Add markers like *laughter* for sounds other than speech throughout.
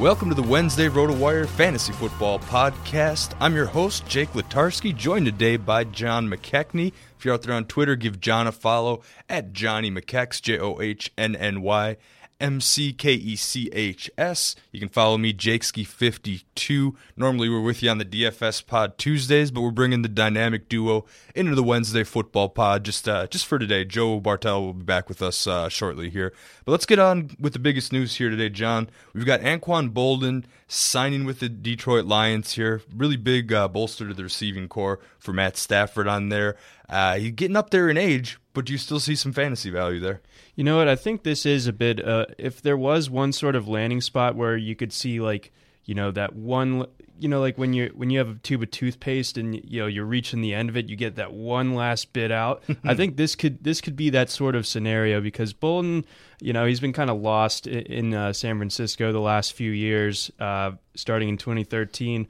Welcome to the Wednesday RotoWire Fantasy Football Podcast. I'm your host, Jake Latarski, joined today by John McKechnie. If you're out there on Twitter, give John a follow at Johnny McKex, J O H N N Y M C K E C H S. You can follow me, Jakeski52. Normally, we're with you on the DFS pod Tuesdays, but we're bringing the dynamic duo into the Wednesday football pod just uh, just for today. Joe Bartel will be back with us uh, shortly here. But let's get on with the biggest news here today, John. We've got Anquan Boldin signing with the Detroit Lions here. Really big uh, bolster to the receiving core for Matt Stafford on there. Uh, he's getting up there in age, but do you still see some fantasy value there? You know what? I think this is a bit. Uh, if there was one sort of landing spot where you could see like, you know, that one, you know, like when you when you have a tube of toothpaste and you know you're reaching the end of it, you get that one last bit out. *laughs* I think this could this could be that sort of scenario because Boldin, you know, he's been kind of lost in, in uh, San Francisco the last few years, uh, starting in 2013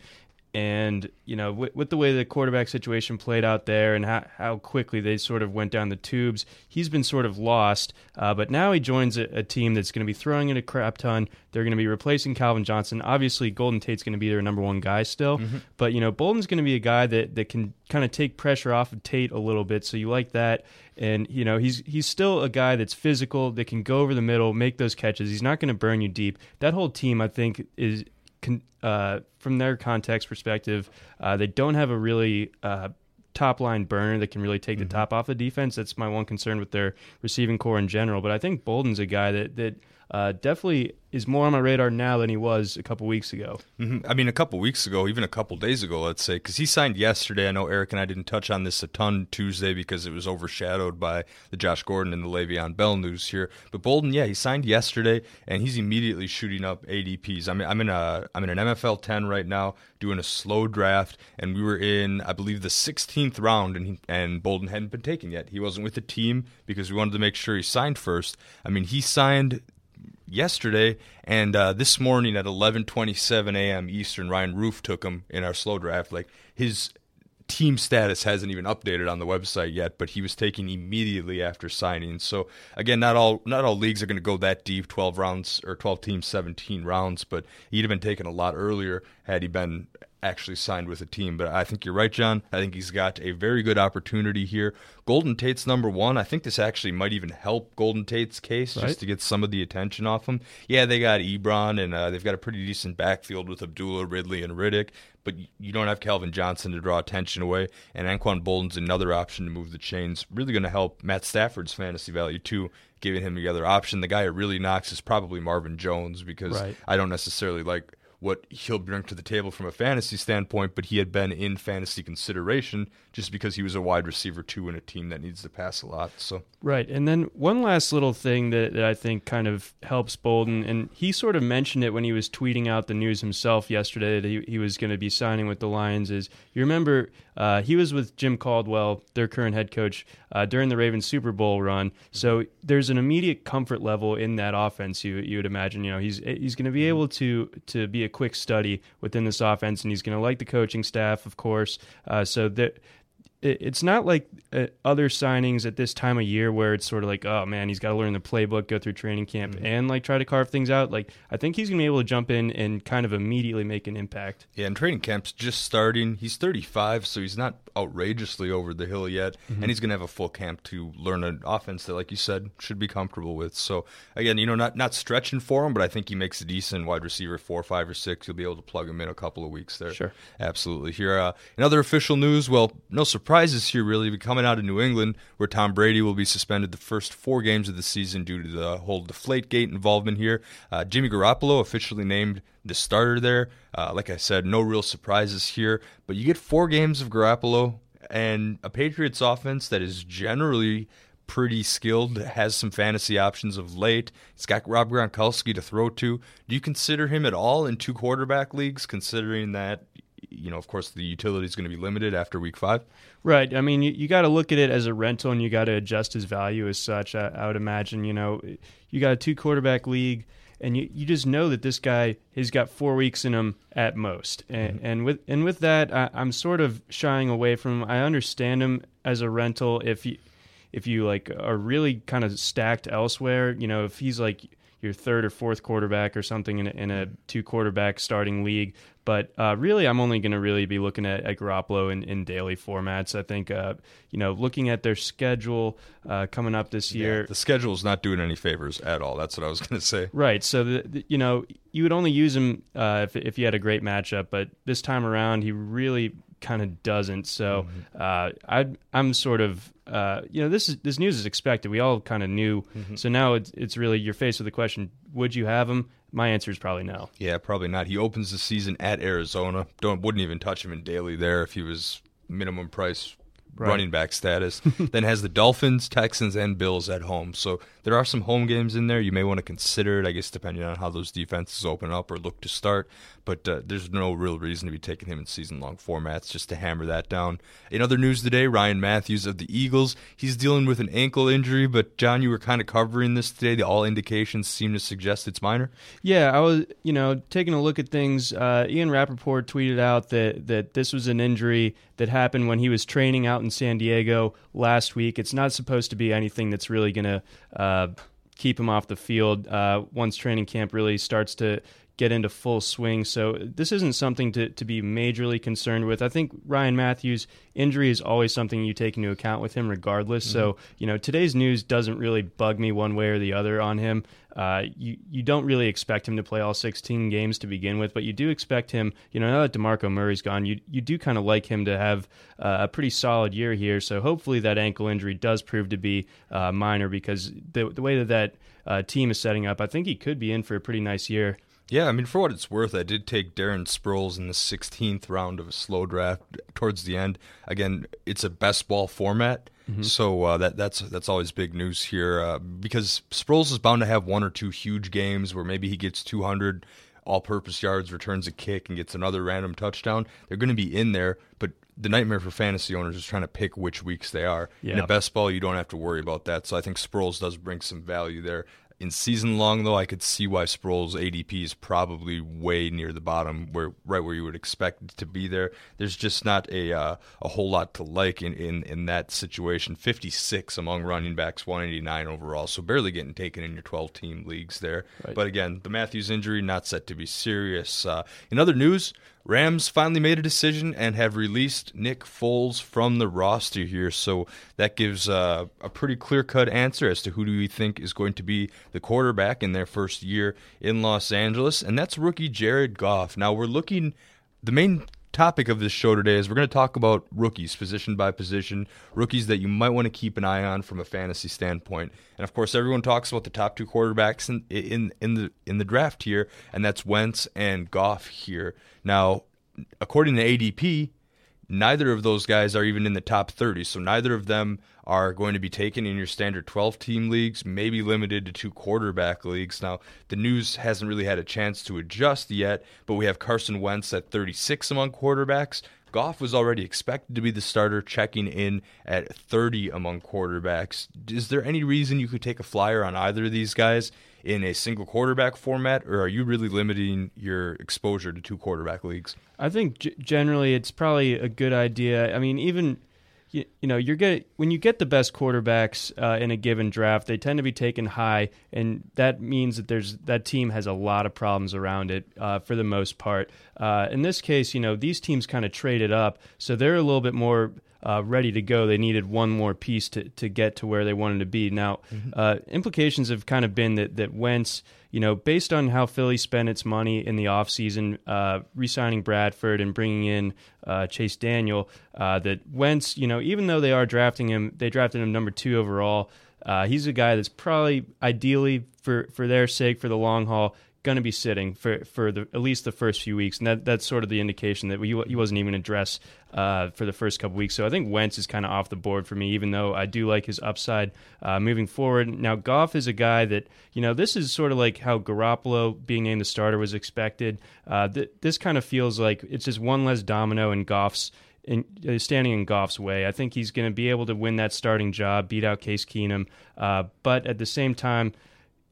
and you know with, with, the way the quarterback situation played out there and how, how quickly they sort of went down the tubes he's been sort of lost. Uh, but now he joins a, a team that's going to be throwing in a crap ton. They're going to be replacing calvin johnson. Obviously golden tate's going to be their number one guy still. Mm-hmm. but you know boldin's going to be a guy that, that can kind of take pressure off of tate a little bit so you like that. And you know he's he's still a guy that's physical that can go over the middle make those catches. He's not going to burn you deep. That whole team i think is uh, from their context perspective, uh, they don't have a really uh, top line burner that can really take Mm-hmm. the top off the defense. That's my one concern with their receiving core in general. But I think Boldin's a guy that that uh, definitely is more on my radar now than he was a couple weeks ago. Mhm. I mean, a couple weeks ago, even a couple days ago, let's say, because he signed yesterday. I know Eric and I didn't touch on this a ton Tuesday because it was overshadowed by the Josh Gordon and the Le'Veon Bell news here. But Boldin, yeah, he signed yesterday, and he's immediately shooting up ADPs. I mean, I'm in a I'm in an MFL 10 right now, doing a slow draft, and we were in, I believe, the 16th round, and he, and Boldin hadn't been taken yet. He wasn't with the team because we wanted to make sure he signed first. I mean, he signed yesterday and uh, this morning at 11:27 a.m. Eastern Ryan Roof took him in our slow draft like his team status hasn't even updated on the website yet but he was taken immediately after signing so again not all not all leagues are going to go that deep 12 rounds or 12 teams 17 rounds but he'd have been taken a lot earlier had he been actually signed with a team. But I think you're right, John. I think he's got a very good opportunity here. Golden Tate's number one. I think this actually might even help Golden Tate's case Right. just to get some of the attention off him. Yeah, they got Ebron and uh, they've got a pretty decent backfield with Abdullah, Ridley, and Riddick. But you don't have Calvin Johnson to draw attention away, and Anquan Boldin's another option to move the chains. Really going to help Matt Stafford's fantasy value too, giving him the other option. The guy who really knocks is probably Marvin Jones because Right. I don't necessarily like what he'll bring to the table from a fantasy standpoint, but he had been in fantasy consideration just because he was a wide receiver too in a team that needs to pass a lot. So Right. And then one last little thing that, that I think kind of helps Boldin, and he sort of mentioned it when he was tweeting out the news himself yesterday that he, he was going to be signing with the Lions. Is you remember uh, he was with Jim Caldwell, their current head coach, uh, during the Ravens Super Bowl run. So there's an immediate comfort level in that offense. You you would imagine, you know, he's he's going to be able to to be a quick study within this offense, and he's going to like the coaching staff, of course. Uh, so that it's not like uh, other signings at this time of year where it's sort of like, oh man, he's got to learn the playbook, go through training camp, and like try to carve things out. Like I think he's gonna be able to jump in and kind of immediately make an impact. yeah, and training camp's just starting. He's 35, so he's not outrageously over the hill yet, and he's going to have a full camp to learn an offense that, like you said, should be comfortable with. So again, you know, not not stretching for him, but I think he makes a decent wide receiver, four, five, or six. You'll be able to plug him in a couple of weeks there. Sure. Absolutely. Here, uh, in other official news, well, no surprises here really. But coming out of New England, where Tom Brady will be suspended the first four games of the season due to the whole Deflategate involvement here. Uh, Jimmy Garoppolo officially named the starter there. Uh, like I said, no real surprises here, but you get four games of Garoppolo and a Patriots offense that is generally pretty skilled, has some fantasy options of late. He's got Rob Gronkowski to throw to. Do you consider him at all in two quarterback leagues, considering that, you know, of course, the utility is going to be limited after week five? Right. I mean, you, you got to look at it as a rental, and you got to adjust his value as such. I, I would imagine. You know, you got a two quarterback league, and you, you just know that this guy has got four weeks in him at most. And, mm-hmm. and with and with that, I, I'm sort of shying away from. him. I understand him as a rental if you if you like are really kind of stacked elsewhere. You know, if he's like your third or fourth quarterback or something in a, in a mm-hmm. two quarterback starting league. But uh, really, I'm only going to really be looking at, at Garoppolo in, in daily formats. I think, uh, you know, looking at their schedule uh, coming up this year. The schedule is not doing any favors at all. That's what I was *laughs* going to say. Right. So, the, the- you know, you would only use him uh, if, if you had a great matchup, but this time around, he really kind of doesn't. So, uh, I, I'm sort of, uh, you know, this is this news is expected. We all kind of knew. So now it's it's really you're faced with the question: Would you have him? My answer is probably no. Yeah, probably not. He opens the season at Arizona. Don't wouldn't even touch him in daily there if he was minimum price running back status. *laughs* then has the Dolphins, Texans, and Bills at home. So there are some home games in there. You may want to consider it, I guess, depending on how those defenses open up or look to start. But uh, there's no real reason to be taking him in season long formats just to hammer that down. In other news today, Ryan Mathews of the Eagles, he's dealing with an ankle injury. But John, you were kind of covering this today. The all indications seem to suggest it's minor. Yeah, I was, you know, taking a look at things. Uh, Ian Rapoport tweeted out that that this was an injury that happened when he was training out in San Diego last week. It's not supposed to be anything that's really going to uh, keep him off the field uh, once training camp really starts to get into full swing. So this isn't something to, to be majorly concerned with. I think Ryan Mathews' injury is always something you take into account with him, regardless. Mm-hmm. So you know today's news doesn't really bug me one way or the other on him. Uh, you you don't really expect him to play all 16 games to begin with, but you do expect him. You know, now that Demarco Murray's gone, you you do kind of like him to have uh, a pretty solid year here. So hopefully that ankle injury does prove to be uh, minor because the the way that that uh, team is setting up, I think he could be in for a pretty nice year. Yeah, I mean, for what it's worth, I did take Darren Sproles in the 16th round of a slow draft towards the end. Again, it's a best ball format, mm-hmm. so uh, that that's that's always big news here uh, because Sproles is bound to have one or two huge games where maybe he gets 200 all-purpose yards, returns a kick, and gets another random touchdown. They're going to be in there, but the nightmare for fantasy owners is trying to pick which weeks they are. Yeah. In a best ball, you don't have to worry about that. So I think Sproles does bring some value there. In season long, though, I could see why Sproles' ADP is probably way near the bottom, where right where you would expect it to be. There, there's just not a uh, a whole lot to like in, in in that situation. 56 among running backs, 189 overall, so barely getting taken in your 12 team leagues there. Right. But again, the Mathews injury not set to be serious. Uh, in other news, Rams finally made a decision and have released Nick Foles from the roster here. So that gives uh, a pretty clear cut answer as to who do we think is going to be the quarterback in their first year in Los Angeles. And that's rookie Jared Goff. Now we're looking, the main topic of this show today is we're going to talk about rookies, position by position, rookies that you might want to keep an eye on from a fantasy standpoint. And of course, everyone talks about the top two quarterbacks in in, in the in the draft here, and that's Wentz and Goff here. Now, according to ADP, neither of those guys are even in the top 30, so neither of them are going to be taken in your standard 12 team leagues, maybe limited to two quarterback leagues. Now, the news hasn't really had a chance to adjust yet, but we have Carson Wentz at 36 among quarterbacks. Goff was already expected to be the starter, checking in at 30 among quarterbacks. Is there any reason you could take a flyer on either of these guys in a single quarterback format, or are you really limiting your exposure to two quarterback leagues? I think g- generally it's probably a good idea. I mean, even you, you know you're get when you get the best quarterbacks uh, in a given draft, they tend to be taken high, and that means that there's that team has a lot of problems around it uh, for the most part. Uh, in this case, you know these teams kind of traded up, so they're a little bit more. Uh, ready to go. They needed one more piece to, to get to where they wanted to be. Now, mm-hmm. Uh, implications have kind of been that that Wentz you know, based on how Philly spent its money in the offseason, uh, re signing Bradford and bringing in uh, Chase Daniel, uh, that Wentz, you know, even though they are drafting him, they drafted him number two overall. Uh, he's a guy that's probably ideally for, for their sake, for the long haul, going to be sitting for for the at least the first few weeks, and that that's sort of the indication that he, he wasn't even addressed uh, for the first couple weeks. So I think Wentz is kind of off the board for me, even though I do like his upside uh, moving forward. Now Goff is a guy that you know this is sort of like how Garoppolo being named the starter was expected. Uh, th- this kind of feels like it's just one less domino in Goff's. In, uh, standing in Goff's way. I think he's going to be able to win that starting job, beat out Case Keenum. Uh, but at the same time,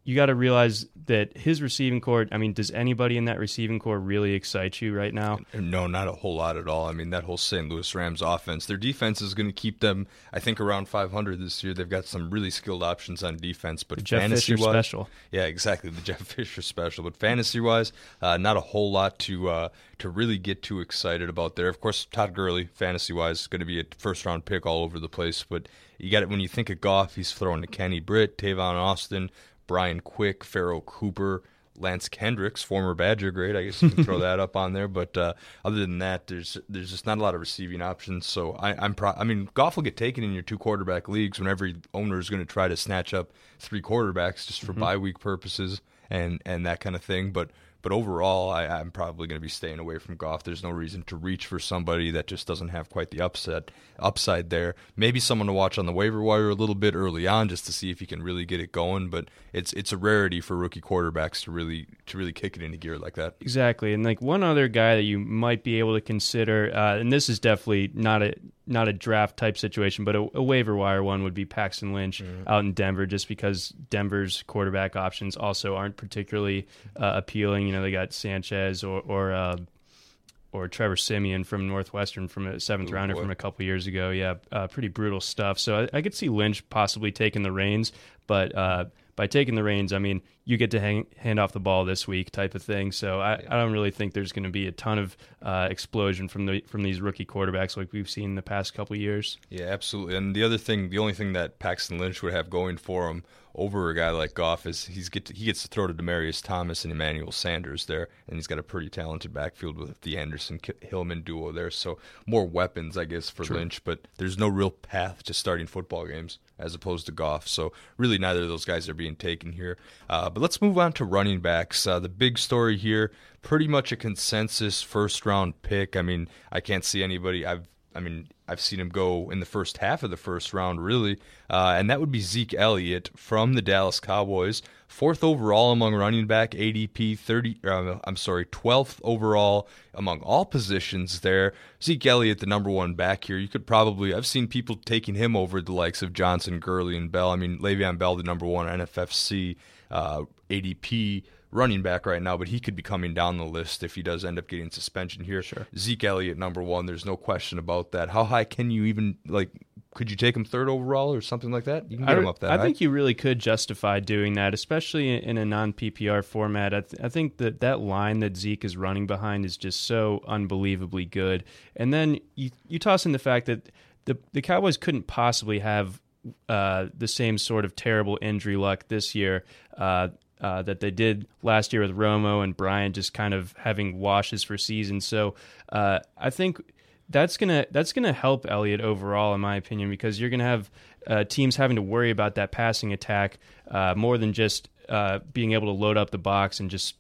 you got to realize that his receiving core. I mean, does anybody in that receiving core really excite you right now? No, not a whole lot at all. I mean, that whole St. Louis Rams offense, their defense is going to keep them, I think, around 500 this year. They've got some really skilled options on defense, but Jeff fantasy Fisher special. Yeah, exactly, the Jeff *laughs* Fisher special. But fantasy wise, uh, not a whole lot to uh, to really get too excited about there. Of course, Todd Gurley, fantasy wise, is going to be a first round pick all over the place, but you got it when you think of Goff, he's throwing to Kenny Britt, Tavon Austin, Brian Quick, Pharoh Cooper, Lance Kendricks, former Badger great. I guess you can throw *laughs* that up on there. But uh, other than that, there's there's just not a lot of receiving options. So I, am pro- I mean, Goff will get taken in your two quarterback leagues when every owner is going to try to snatch up three quarterbacks just for mm-hmm. bye week purposes and and that kind of thing. But but overall, I, am probably going to be staying away from Goff. There's no reason to reach for somebody that just doesn't have quite the upset upside there. Maybe someone to watch on the waiver wire a little bit early on just to see if he can really get it going. But it's it's a rarity for rookie quarterbacks to really to really kick it into gear like that. Exactly, and like one other guy that you might be able to consider, uh, and this is definitely not a not a draft type situation, but a, a waiver wire one would be Paxton Lynch mm-hmm. out in Denver, just because Denver's quarterback options also aren't particularly uh, appealing. You know, they got Sanchez or or uh, or Trevor Siemian from Northwestern from a seventh Ooh, rounder boy. from a couple years ago. Yeah, uh, pretty brutal stuff. So I, I, could see Lynch possibly taking the reins, but uh, by taking the reins, I mean you get to hang, hand off the ball this week, type of thing. So I, I don't really think there's going to be a ton of uh, explosion from the from these rookie quarterbacks like we've seen in the past couple years. Yeah, absolutely. And the other thing, the only thing that Paxton Lynch would have going for him over a guy like Goff is he's get to, he gets to throw to Demaryius Thomas and Emmanuel Sanders there, and he's got a pretty talented backfield with the Anderson Hillman duo there. So more weapons, I guess, for True. Lynch, but there's no real path to starting football games as opposed to Goff. So really, neither of those guys are being taken here. Uh, but let's move on to running backs. Uh, the big story here, pretty much a consensus first round pick. I mean, I can't see anybody. I've I mean, I've seen him go in the first half of the first round, really, uh, and that would be Zeke Elliott from the Dallas Cowboys, fourth overall among running back ADP, thirty. Uh, I'm sorry, twelfth overall among all positions. There, Zeke Elliott, the number one back here. You could probably I've seen people taking him over the likes of Johnson, Gurley, and Bell. I mean, Le'Veon Bell, the number one NFFC uh, ADP running back right now, but he could be coming down the list if he does end up getting suspension here. Sure. Zeke Elliott, number one. There's no question about that. How high can you even like? Could you take him third overall or something like that? You can get I, him up that. I high. think you really could justify doing that, especially in a non PPR format. I, th- I think that that line that Zeke is running behind is just so unbelievably good. And then you you toss in the fact that the the Cowboys couldn't possibly have uh, the same sort of terrible injury luck this year. Uh, uh, that they did last year with Romo and Bryant just kind of having washes for seasons. So uh, I think that's gonna that's gonna help Elliott overall, in my opinion, because you're gonna have uh, teams having to worry about that passing attack uh, more than just uh, being able to load up the box and just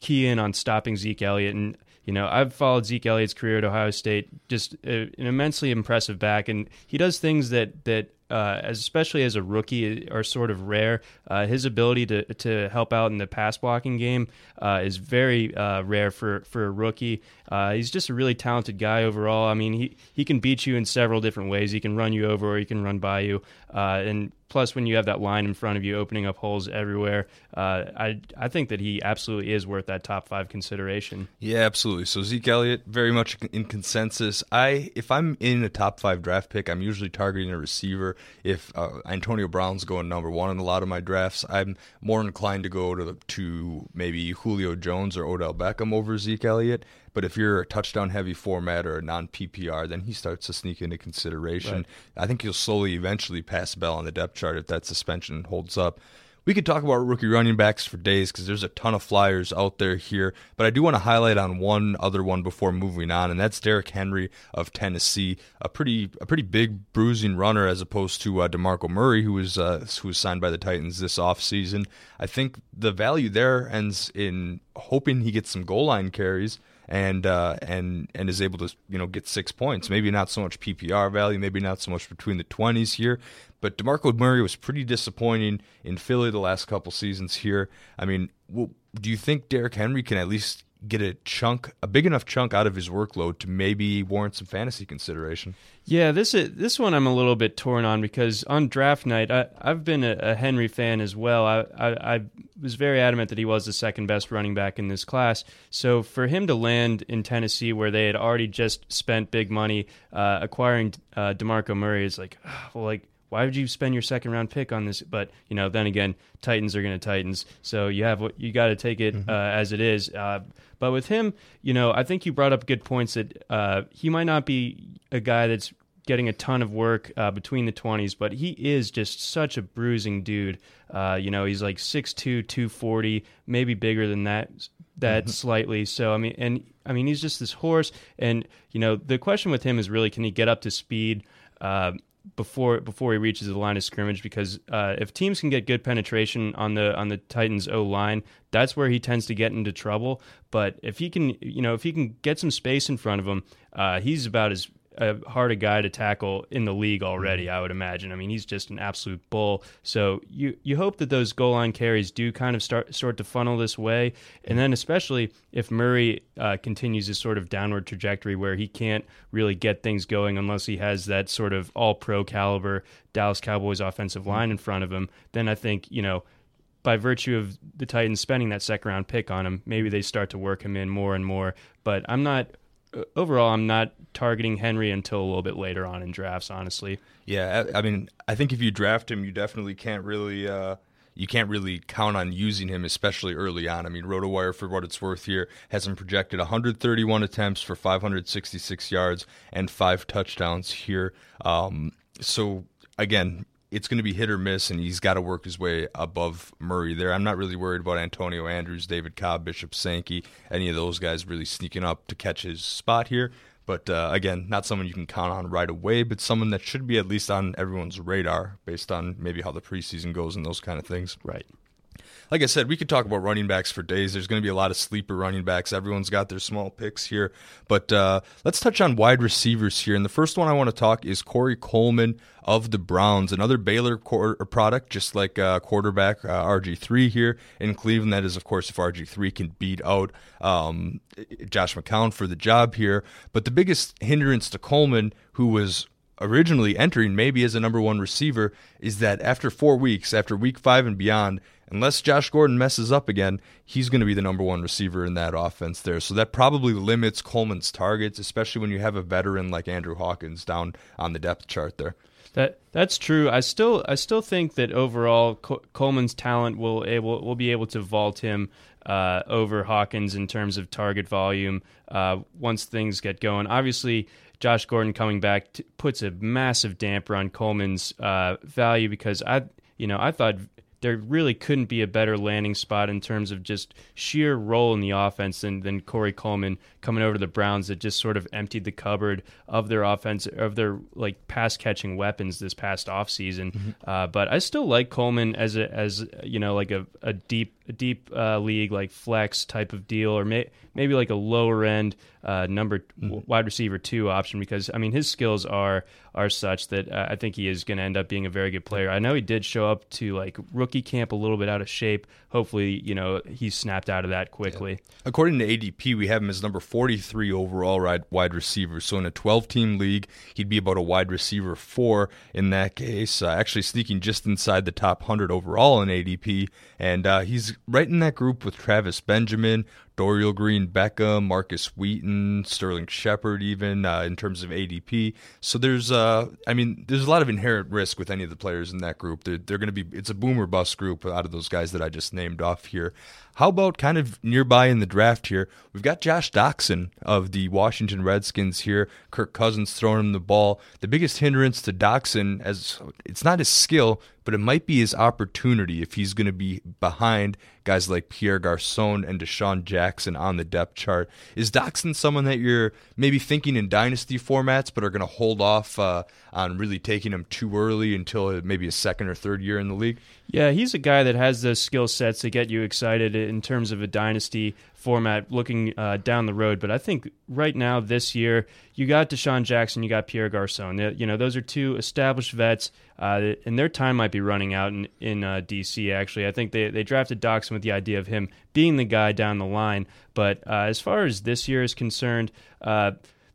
key in on stopping Zeke Elliott. And you know, I've followed Zeke Elliott's career at Ohio State, just a, an immensely impressive back, and he does things that that uh, especially as a rookie, are sort of rare. Uh, his ability to to help out in the pass blocking game uh, is very uh, rare for for a rookie. Uh, he's just a really talented guy overall. I mean, he he can beat you in several different ways. He can run you over, or he can run by you. Uh, and plus, when you have that line in front of you, opening up holes everywhere, I I think that he absolutely is worth that top five consideration. Yeah, absolutely. So Zeke Elliott, very much in consensus. I if I'm in a top five draft pick, I'm usually targeting a receiver if uh, Antonio Brown's going number one in a lot of my drafts, I'm more inclined to go to to maybe Julio Jones or Odell Beckham over Zeke Elliott. But if you're a touchdown heavy format or a non PPR, then he starts to sneak into consideration. Right. I think he'll slowly eventually pass Bell on the depth chart if that suspension holds up we could talk about rookie running backs for days because there's a ton of flyers out there here. But I do want to highlight on one other one before moving on, and that's Derrick Henry of Tennessee, a pretty a pretty big bruising runner as opposed to uh, Demarco Murray, who was uh, who was signed by the Titans this offseason. I think the value there ends in hoping he gets some goal line carries and uh, and and is able to you know get six points. Maybe not so much PPR value, maybe not so much between the twenties here. But Demarco Murray was pretty disappointing in Philly the last couple seasons here. I mean, well, do you think Derrick Henry can at least get a chunk, a big enough chunk out of his workload to maybe warrant some fantasy consideration. Yeah, this is this one I'm a little bit torn on because on draft night I, I've been a, a, Henry fan as well. I, I, I was very adamant that he was the second best running back in this class. So for him to land in Tennessee, where they had already just spent big money uh, acquiring uh, Demarco Murray, is like, *sighs* well, like why would you spend your second round pick on this? But you know, then again, Titans are going to Titans, so you have what you got to take it mm-hmm. uh, as it is. Uh, but with him, you know, I think you brought up good points that uh, he might not be a guy that's getting a ton of work uh, between the 20s, but he is just such a bruising dude. Uh, you know, he's like 6'2", 240, maybe bigger than that that mm-hmm. slightly. So I mean, and I mean, he's just this horse. And you know, the question with him is really, can he get up to speed? Uh, before before he reaches the line of scrimmage because uh, if teams can get good penetration on the on the Titans O line, that's where he tends to get into trouble. But if he can, you know, if he can get some space in front of him, uh, he's about as a hard a guy to tackle in the league already. Mm-hmm. I would imagine. I mean, he's just an absolute bull. So you you hope that those goal line carries do kind of start start to funnel this way, and then especially if Murray uh, continues his sort of downward trajectory where he can't really get things going unless he has that sort of all pro caliber Dallas Cowboys offensive mm-hmm. line in front of him, then I think you know by virtue of the Titans spending that second round pick on him, maybe they start to work him in more and more. But I'm not overall, I'm not targeting Henry until a little bit later on in drafts. Honestly, yeah. I, I mean, I think if you draft him, you definitely can't really. Uh, you can't really count on using him, especially early on. I mean, RotoWire, for what it's worth here, has him projected 131 attempts for 566 yards and five touchdowns here. Um, so, again, it's going to be hit or miss, and he's got to work his way above Murray there. I'm not really worried about Antonio Andrews, David Cobb, Bishop Sankey, any of those guys really sneaking up to catch his spot here. But uh, again, not someone you can count on right away, but someone that should be at least on everyone's radar based on maybe how the preseason goes and those kind of things. Right like I said, we could talk about running backs for days. There's going to be a lot of sleeper running backs. Everyone's got their small picks here. But uh, let's touch on wide receivers here. And the first one I want to talk is Corey Coleman of the Browns, another Baylor product, just like uh, quarterback uh, RG3 here in Cleveland. That is, of course, if RG3 can beat out um, Josh McCown for the job here. But the biggest hindrance to Coleman, who was originally entering maybe as a number one receiver, is that after four weeks, after week five and beyond, unless Josh Gordon messes up again, he's going to be the number one receiver in that offense there. So that probably limits Coleman's targets, especially when you have a veteran like Andrew Hawkins down on the depth chart there. That that's true. I still I still think that overall Coleman's talent will able will be able to vault him uh, over Hawkins in terms of target volume uh, once things get going. Obviously, Josh Gordon coming back t- puts a massive damper on Coleman's uh, value because I you know I thought there really couldn't be a better landing spot in terms of just sheer role in the offense than, than Corey Coleman coming over to the Browns that just sort of emptied the cupboard of their offense of their like pass catching weapons this past offseason. Mm-hmm. Uh, but I still like Coleman as a as you know like a, a deep a deep uh, league like flex type of deal or may, maybe like a lower end uh, number mm-hmm. wide receiver two option because I mean his skills are are such that uh, I think he is going to end up being a very good player. I know he did show up to like rookie camp a little bit out of shape. Hopefully, you know, he snapped out of that quickly. Yeah. According to ADP, we have him as number 43 overall wide receiver. So in a 12 team league, he'd be about a wide receiver four in that case, uh, actually sneaking just inside the top 100 overall in ADP. And uh, he's right in that group with Travis Benjamin, Dorial Green Beckham, Markus Wheaton, Sterling Shepard, even uh, in terms of ADP. So there's, uh, I mean, there's a lot of inherent risk with any of the players in that group. They're, they're going to be, it's a boomer bust group out of those guys that I just named off here. How about kind of nearby in the draft here? We've got Josh Doctson of the Washington Redskins here. Kirk Cousins throwing him the ball. The biggest hindrance to Doctson, as it's not his skill, but it might be his opportunity if he's going to be behind guys like Pierre Garcon and DeSean Jackson on the depth chart. Is Doctson someone that you're maybe thinking in dynasty formats, but are going to hold off uh, on really taking him too early until maybe a second or third year in the league? Yeah, he's a guy that has those skill sets to get you excited in terms of a dynasty format looking uh, down the road. But I think right now, this year, you got DeSean Jackson, you got Pierre Garcon. You know, those are two established vets, uh, and their time might be running out in, in uh, DC, actually. I think they, they drafted Doctson with the idea of him being the guy down the line. But uh, as far as this year is concerned, uh,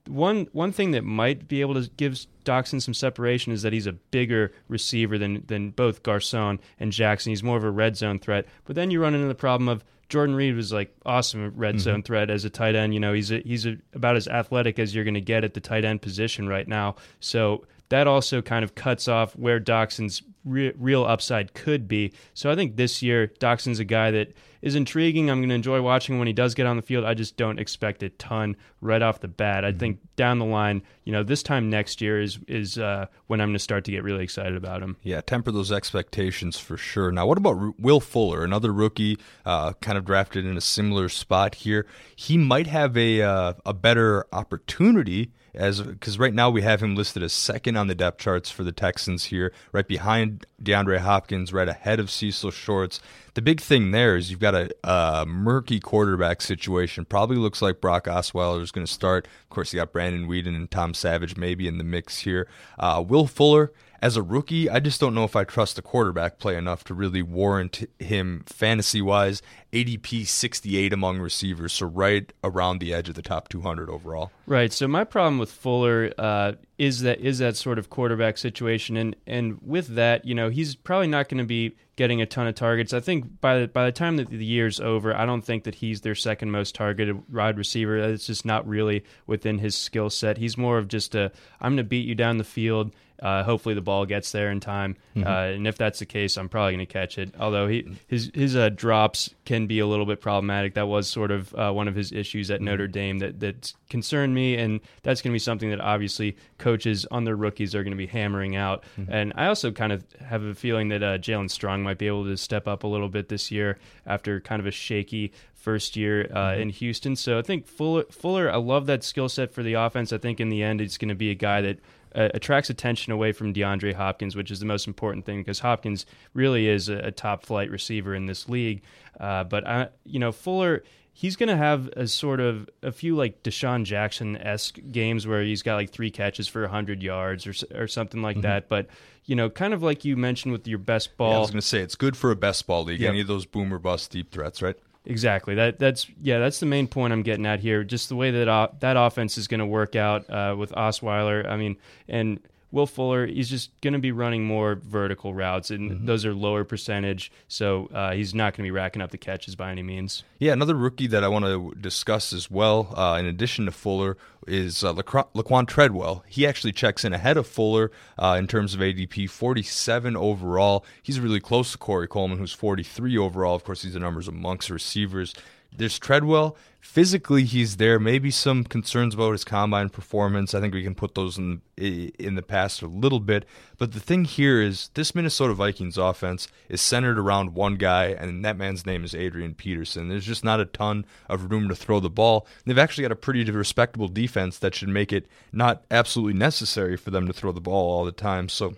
one one thing that might be able to give Doctson some separation is that he's a bigger receiver than than both Garcon and Jackson. He's more of a red zone threat. But then you run into the problem of Jordan Reed was like awesome red mm-hmm. zone threat as a tight end. You know, he's a, he's a, about as athletic as you're going to get at the tight end position right now. So that also kind of cuts off where Doctson's re- real upside could be. So I think this year Doctson's a guy that is intriguing. I'm going to enjoy watching when he does get on the field. I just don't expect a ton right off the bat. I mm-hmm. think down the line, you know, this time next year is is uh, when I'm going to start to get really excited about him. Yeah, temper those expectations for sure. Now, what about Will Fuller, another rookie, uh, kind of drafted in a similar spot here? He might have a uh, a better opportunity as because right now we have him listed as second on the depth charts for the Texans here, right behind DeAndre Hopkins, right ahead of Cecil Shorts. The big thing there is you've got a, a murky quarterback situation. Probably looks like Brock Osweiler is going to start. Of course, you got Brandon Weeden and Tom Savage maybe in the mix here. Uh, Will Fuller as a rookie, I just don't know if I trust the quarterback play enough to really warrant him fantasy wise. ADP 68 among receivers, so right around the edge of the top 200 overall. Right. So my problem with Fuller uh, is that is that sort of quarterback situation, and and with that, you know, he's probably not going to be getting a ton of targets. I think by the, by the time that the year's over, I don't think that he's their second most targeted wide receiver. It's just not really within his skill set. He's more of just a I'm going to beat you down the field Uh, hopefully the ball gets there in time, Mm-hmm. uh, and if that's the case, I'm probably going to catch it. Although he his his uh, drops can be a little bit problematic. That was sort of uh, one of his issues Mm-hmm. at Notre Dame that that concerned me, and that's going to be something that obviously coaches on their rookies are going to be hammering out. Mm-hmm. And I also kind of have a feeling that uh, Jaelen Strong might be able to step up a little bit this year after kind of a shaky first year uh, Mm-hmm. in Houston. So I think Fuller, Fuller, I love that skill set for the offense. I think in the end, it's going to be a guy that uh, attracts attention away from DeAndre Hopkins, which is the most important thing because Hopkins really is a, a top flight receiver in this league. Uh, but I, you know, Fuller. He's going to have a sort of a few like DeSean Jackson esque games where he's got like three catches for 100 yards or, or something like that. But, you know, kind of like you mentioned with your best ball. Yeah, I was going to say it's good for a best ball league. Yep. Any of those boomer bust deep threats, right? Exactly. That that's yeah. That's the main point I'm getting at here. Just the way that uh, that offense is going to work out uh, with Osweiler. I mean, and Will Fuller. He's just going to be running more vertical routes, and those are lower percentage. So uh, he's not going to be racking up the catches by any means. Yeah, another rookie that I want to discuss as well, uh, in addition to Fuller, is uh, Laquon Treadwell. He actually checks in ahead of Fuller uh, in terms of ADP, 47 overall. He's really close to Corey Coleman, who's 43 overall. Of course, these are numbers amongst receivers. There's Treadwell. Physically, he's there. Maybe some concerns about his combine performance. I think we can put those in in the past a little bit. But the thing here is this Minnesota Vikings offense is centered around one guy, and that man's name is Adrian Peterson. There's just not a ton of room to throw the ball. They've actually got a pretty respectable defense that should make it not absolutely necessary for them to throw the ball all the time. So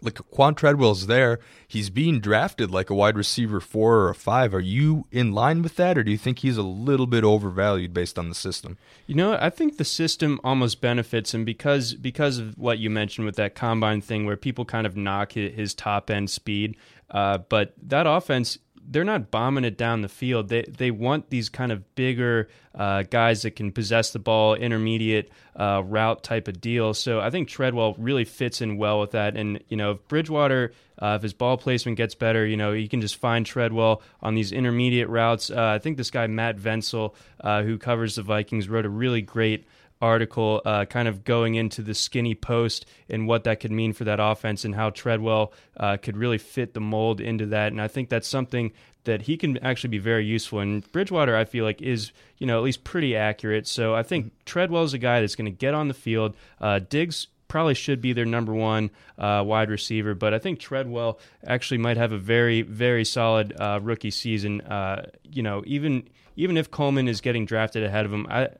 like Quan Treadwell's there. He's being drafted like a wide receiver four or a five. Are you in line with that, or do you think he's a little bit overvalued based on the system? You know, I think the system almost benefits him because because of what you mentioned with that combine thing, where people kind of knock his, top end speed. Uh, but that offense, they're not bombing it down the field. They they want these kind of bigger uh, guys that can possess the ball, intermediate uh, route type of deal. So I think Treadwell really fits in well with that. And you know, if Bridgewater, uh, if his ball placement gets better, you know, he can just find Treadwell on these intermediate routes. Uh, I think this guy Matt Venzel, uh, who covers the Vikings, wrote a really great article uh, kind of going into the skinny post and what that could mean for that offense and how Treadwell uh, could really fit the mold into that. And I think that's something that he can actually be very useful. And Bridgewater, I feel like, is you know at least pretty accurate. So I think Treadwell's a guy that's going to get on the field. Uh, Diggs probably should be their number one uh, wide receiver, but I think Treadwell actually might have a very, very solid uh, rookie season. Uh, you know, even even if Coleman is getting drafted ahead of him, I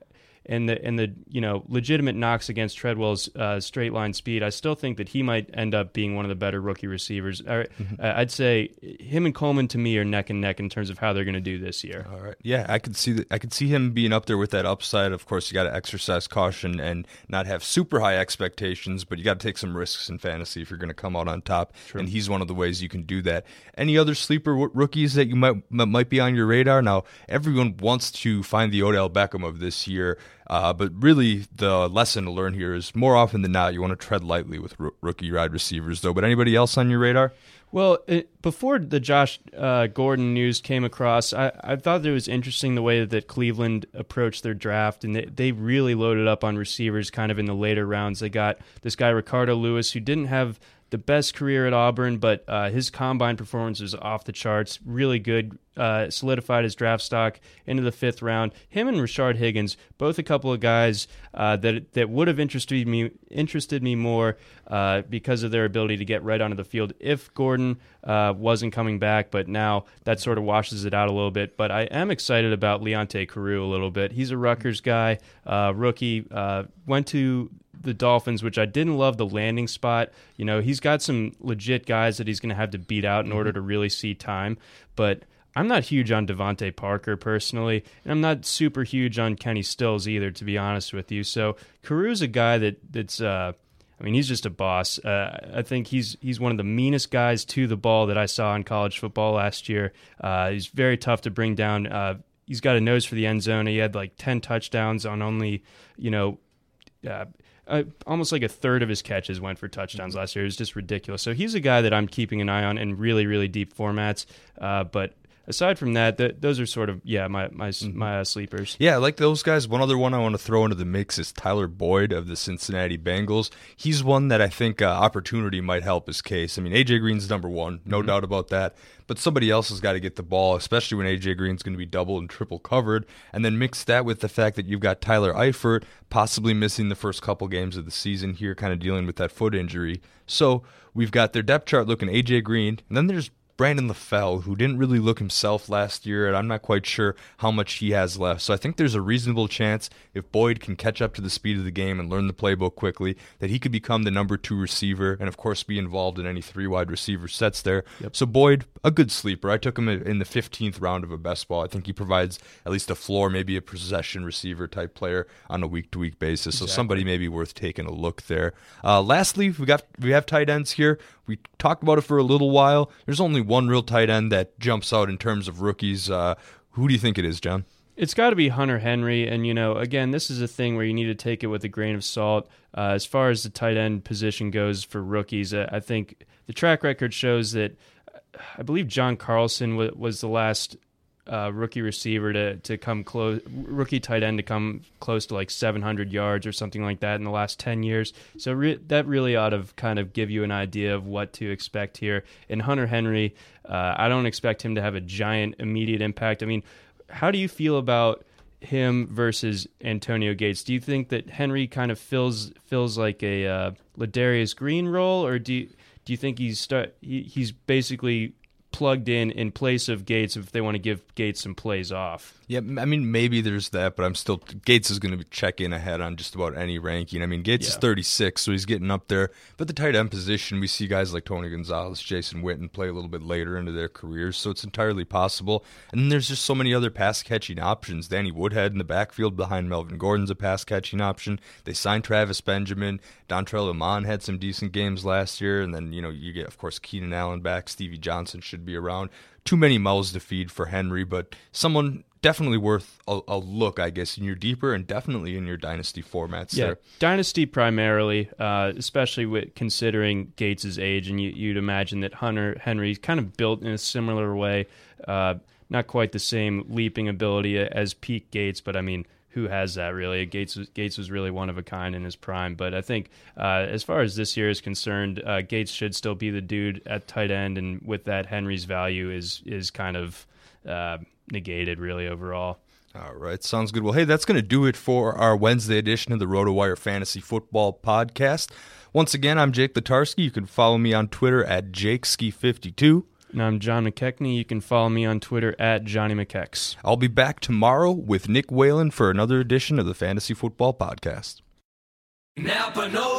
and the and the you know legitimate knocks against Treadwell's uh, straight line speed, I still think that he might end up being one of the better rookie receivers. Uh, I'd say him and Coleman to me are neck and neck in terms of how they're going to do this year. All right. Yeah, I could see that. I could see him being up there with that upside. Of course, you got to exercise caution and not have super high expectations, but you got to take some risks in fantasy if you're going to come out on top. And he's one of the ways you can do that. Any other sleeper w- rookies that you might might be on your radar? Now, everyone wants to find the Odell Beckham of this year. Uh, but really, the lesson to learn here is more often than not, you want to tread lightly with r- rookie wide receivers, though. But anybody else on your radar? Well, it, before the Josh uh, Gordon news came across, I, I thought it was interesting the way that Cleveland approached their draft, and they, they really loaded up on receivers kind of in the later rounds. They got this guy, Ricardo Lewis, who didn't have the best career at Auburn, but uh, his combine performance was off the charts, really good. Uh, solidified his draft stock into the fifth round. Him and Rashard Higgins, both a couple of guys uh, that that would have interested me interested me more uh, because of their ability to get right onto the field if Gordon uh, wasn't coming back. But now that sort of washes it out a little bit. But I am excited about Leonte Carroo a little bit. He's a Rutgers guy, uh, rookie, went to the Dolphins, which I didn't love the landing spot. You know, he's got some legit guys that he's going to have to beat out in order to really see time. But I'm not huge on DeVante Parker personally, and I'm not super huge on Kenny Stills either, to be honest with you. So Carroo's a guy that that's. Uh, I mean, he's just a boss. Uh, I think he's he's one of the meanest guys to the ball that I saw in college football last year. Uh, he's very tough to bring down. Uh, he's got a nose for the end zone. He had like ten touchdowns on only, you know, uh, almost like a third of his catches went for touchdowns last year. It was just ridiculous. So he's a guy that I'm keeping an eye on in really, really deep formats. Uh, but aside from that, th- those are sort of yeah my my mm-hmm. my uh, sleepers. Yeah, like those guys. One other one I want to throw into the mix is Tyler Boyd of the Cincinnati Bengals. He's one that I think uh, opportunity might help his case. I mean, AJ Green's number one, no mm-hmm. doubt about that. But somebody else has got to get the ball, especially when AJ Green's going to be double and triple covered. And then mix that with the fact that you've got Tyler Eifert possibly missing the first couple games of the season here, kind of dealing with that foot injury. So we've got their depth chart looking AJ Green, and then there's Brandon LaFell, who didn't really look himself last year, and I'm not quite sure how much he has left. So I think there's a reasonable chance if Boyd can catch up to the speed of the game and learn the playbook quickly, that he could become the number two receiver and, of course, be involved in any three wide receiver sets there. Yep. So Boyd, a good sleeper. I took him in the 15th round of a best ball. I think he provides at least a floor, maybe a possession receiver type player on a week to week basis. Exactly. So somebody maybe worth taking a look there. Uh, lastly, we got we have tight ends here. We talked about it for a little while. There's only one real tight end that jumps out in terms of rookies. Uh, who do you think it is, John? It's got to be Hunter Henry. And, you know, again, this is a thing where you need to take it with a grain of salt. Uh, as far as the tight end position goes for rookies, uh, I think the track record shows that I believe John Carlson was the last uh, rookie receiver to to come close, rookie tight end to come close to like 700 yards or something like that in the last 10 years. So re- that really ought to kind of give you an idea of what to expect here. And Hunter Henry, uh, I don't expect him to have a giant immediate impact. I mean, how do you feel about him versus Antonio Gates? Do you think that Henry kind of fills fills like a uh, Ladarius Green role, or do you, do you think he's start he, he's basically plugged in in place of Gates if they want to give Gates some plays off. Yeah, I mean maybe there's that, but I'm still Gates is going to check in ahead on just about any ranking. I mean Gates yeah. is 36, so he's getting up there. But the tight end position, we see guys like Tony Gonzalez, Jason Witten play a little bit later into their careers, so it's entirely possible. And then there's just so many other pass catching options. Danny Woodhead in the backfield behind Melvin Gordon's a pass catching option. They signed Travis Benjamin. Dontrelle Inman had some decent games last year, and then you know you get of course Keenan Allen back. Stevie Johnson should be around. Too many mouths to feed for Henry, but someone definitely worth a, a, look, I guess, in your deeper and definitely in your dynasty formats. Yeah, there. dynasty primarily, uh, especially with considering Gates's age, and you, would imagine that Hunter Henry's kind of built in a similar way. Uh, not quite the same leaping ability as peak Gates, but I mean, who has that really? Gates Gates was really one of a kind in his prime, but I think uh, as far as this year is concerned, uh, Gates should still be the dude at tight end, and with that, Henry's value is is kind of uh, negated really overall. All right, sounds good. Well, hey, that's going to do it for our Wednesday edition of the RotoWire Fantasy Football Podcast. Once again, I'm Jake Letarski. You can follow me on Twitter at JakeSki52. And I'm John McKechnie. You can follow me on Twitter at Johnny McKex. I'll be back tomorrow with Nick Whalen for another edition of the Fantasy Football Podcast. Napa Know How.